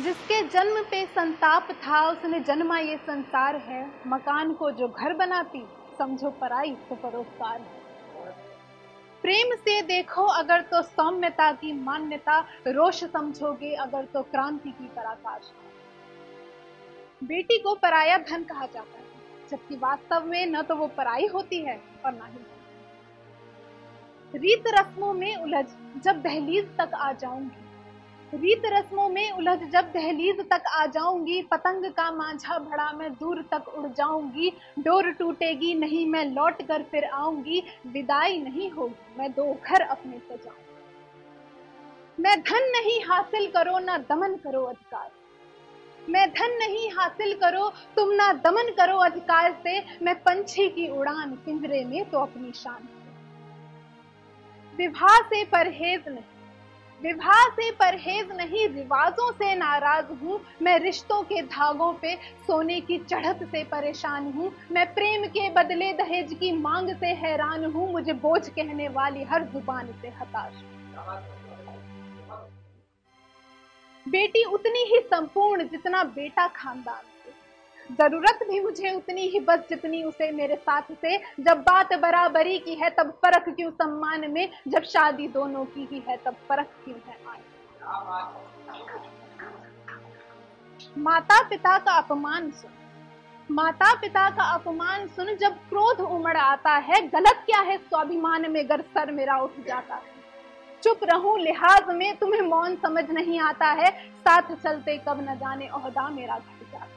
जिसके जन्म पे संताप था, उसने जन्मा ये संसार है। मकान को जो घर बनाती, समझो पराई तो परोसकार है। प्रेम से देखो, अगर तो सौम्यता की मान्यता, रोष समझोगे, अगर तो क्रांति की पराकाश बेटी को पराया धन कहा जाता है, जबकि वास्तव में न तो वो पराई होती है और ना ही रीत रस्मों में उलझ, जब दहलीज तक आ जाऊँगी रीत रस्मों में उलझ जब दहलीज तक आ जाऊँगी, पतंग का मांझा भड़ा मैं दूर तक उड़ जाऊँगी। डोर टूटेगी नहीं, मैं लौट कर फिर आऊँगी। विदाई नहीं होगी, मैं दो घर अपने सजाऊँगी मैं धन नहीं हासिल करो, ना दमन करो अधिकार। मैं धन नहीं हासिल करो, तुम ना दमन करो अधिकार से। मैं पंछी की उड़ान, पिंजरे में तो अपनी शान विवाह से परहेज नहीं। विवाह से परहेज नहीं, रिवाजों से नाराज़ हूँ। मैं रिश्तों के धागों पे सोने की चढ़त से परेशान हूँ। मैं प्रेम के बदले दहेज की मांग से हैरान हूँ। मुझे बोझ कहने वाली हर ज़ुबान से हताश बेटी उतनी ही संपूर्ण जितना बेटा खानदान। ज़रूरत भी मुझे उतनी ही, बस जितनी उसे मेरे साथ से। जब बात बराबरी की है, तब फ़र्क क्यों सम्मान में? जब शादी दोनों की ही है, तब फ़र्क क्यों है माता पिता का अपमान सुन। माता पिता का अपमान सुन, जब क्रोध उमड़ आता है, गलत क्या है? स्वाभिमान में गर सर मेरा उठ जाता है। चुप रहूँ, लिहाज में तुम्हें मौन समझ नहीं आता है। साथ चलते कब न जाने ओहदा मेरा घट जाता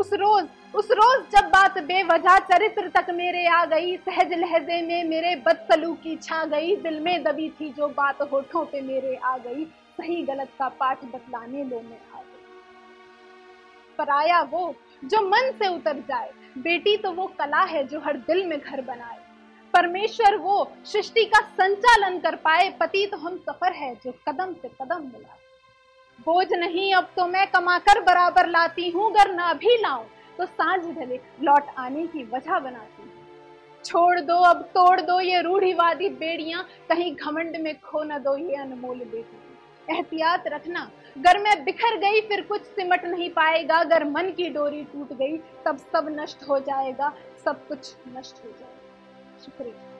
उस रोज उस रोज जब बात बेवजह चरित्र तक मेरे आ गई, सहज लहजे में मेरे बदसलूकी छा गई, दिल में दबी थी जो बात होठों पे मेरे आ गई, सही गलत का पाठ बतलाने लो मैं आ गई। पराया वो जो मन से उतर जाए, बेटी तो वो कला है जो हर दिल में घर बनाए। परमेश्वर वो सृष्टि का संचालन कर पाए पति तो हम सफ़र है जो कदम से कदम मिला बोझ नहीं, अब तो मैं कमाकर बराबर लाती हूँ, अगर ना भी लाऊं तो साँझ ढले, लौट आने की वजह बनाती छोड़ दो, अब तोड़ दो ये रूढ़ीवादी बेड़ियाँ, कहीं घमंड में खो न दो ये अनमोल बेटी। एहतियात रखना अगर मैं बिखर गई, फिर कुछ सिमट नहीं पाएगा, अगर मन की डोरी टूट गई, तब सब नष्ट हो जाएगा, सब कुछ नष्ट हो जाएगा। शुक्रिया।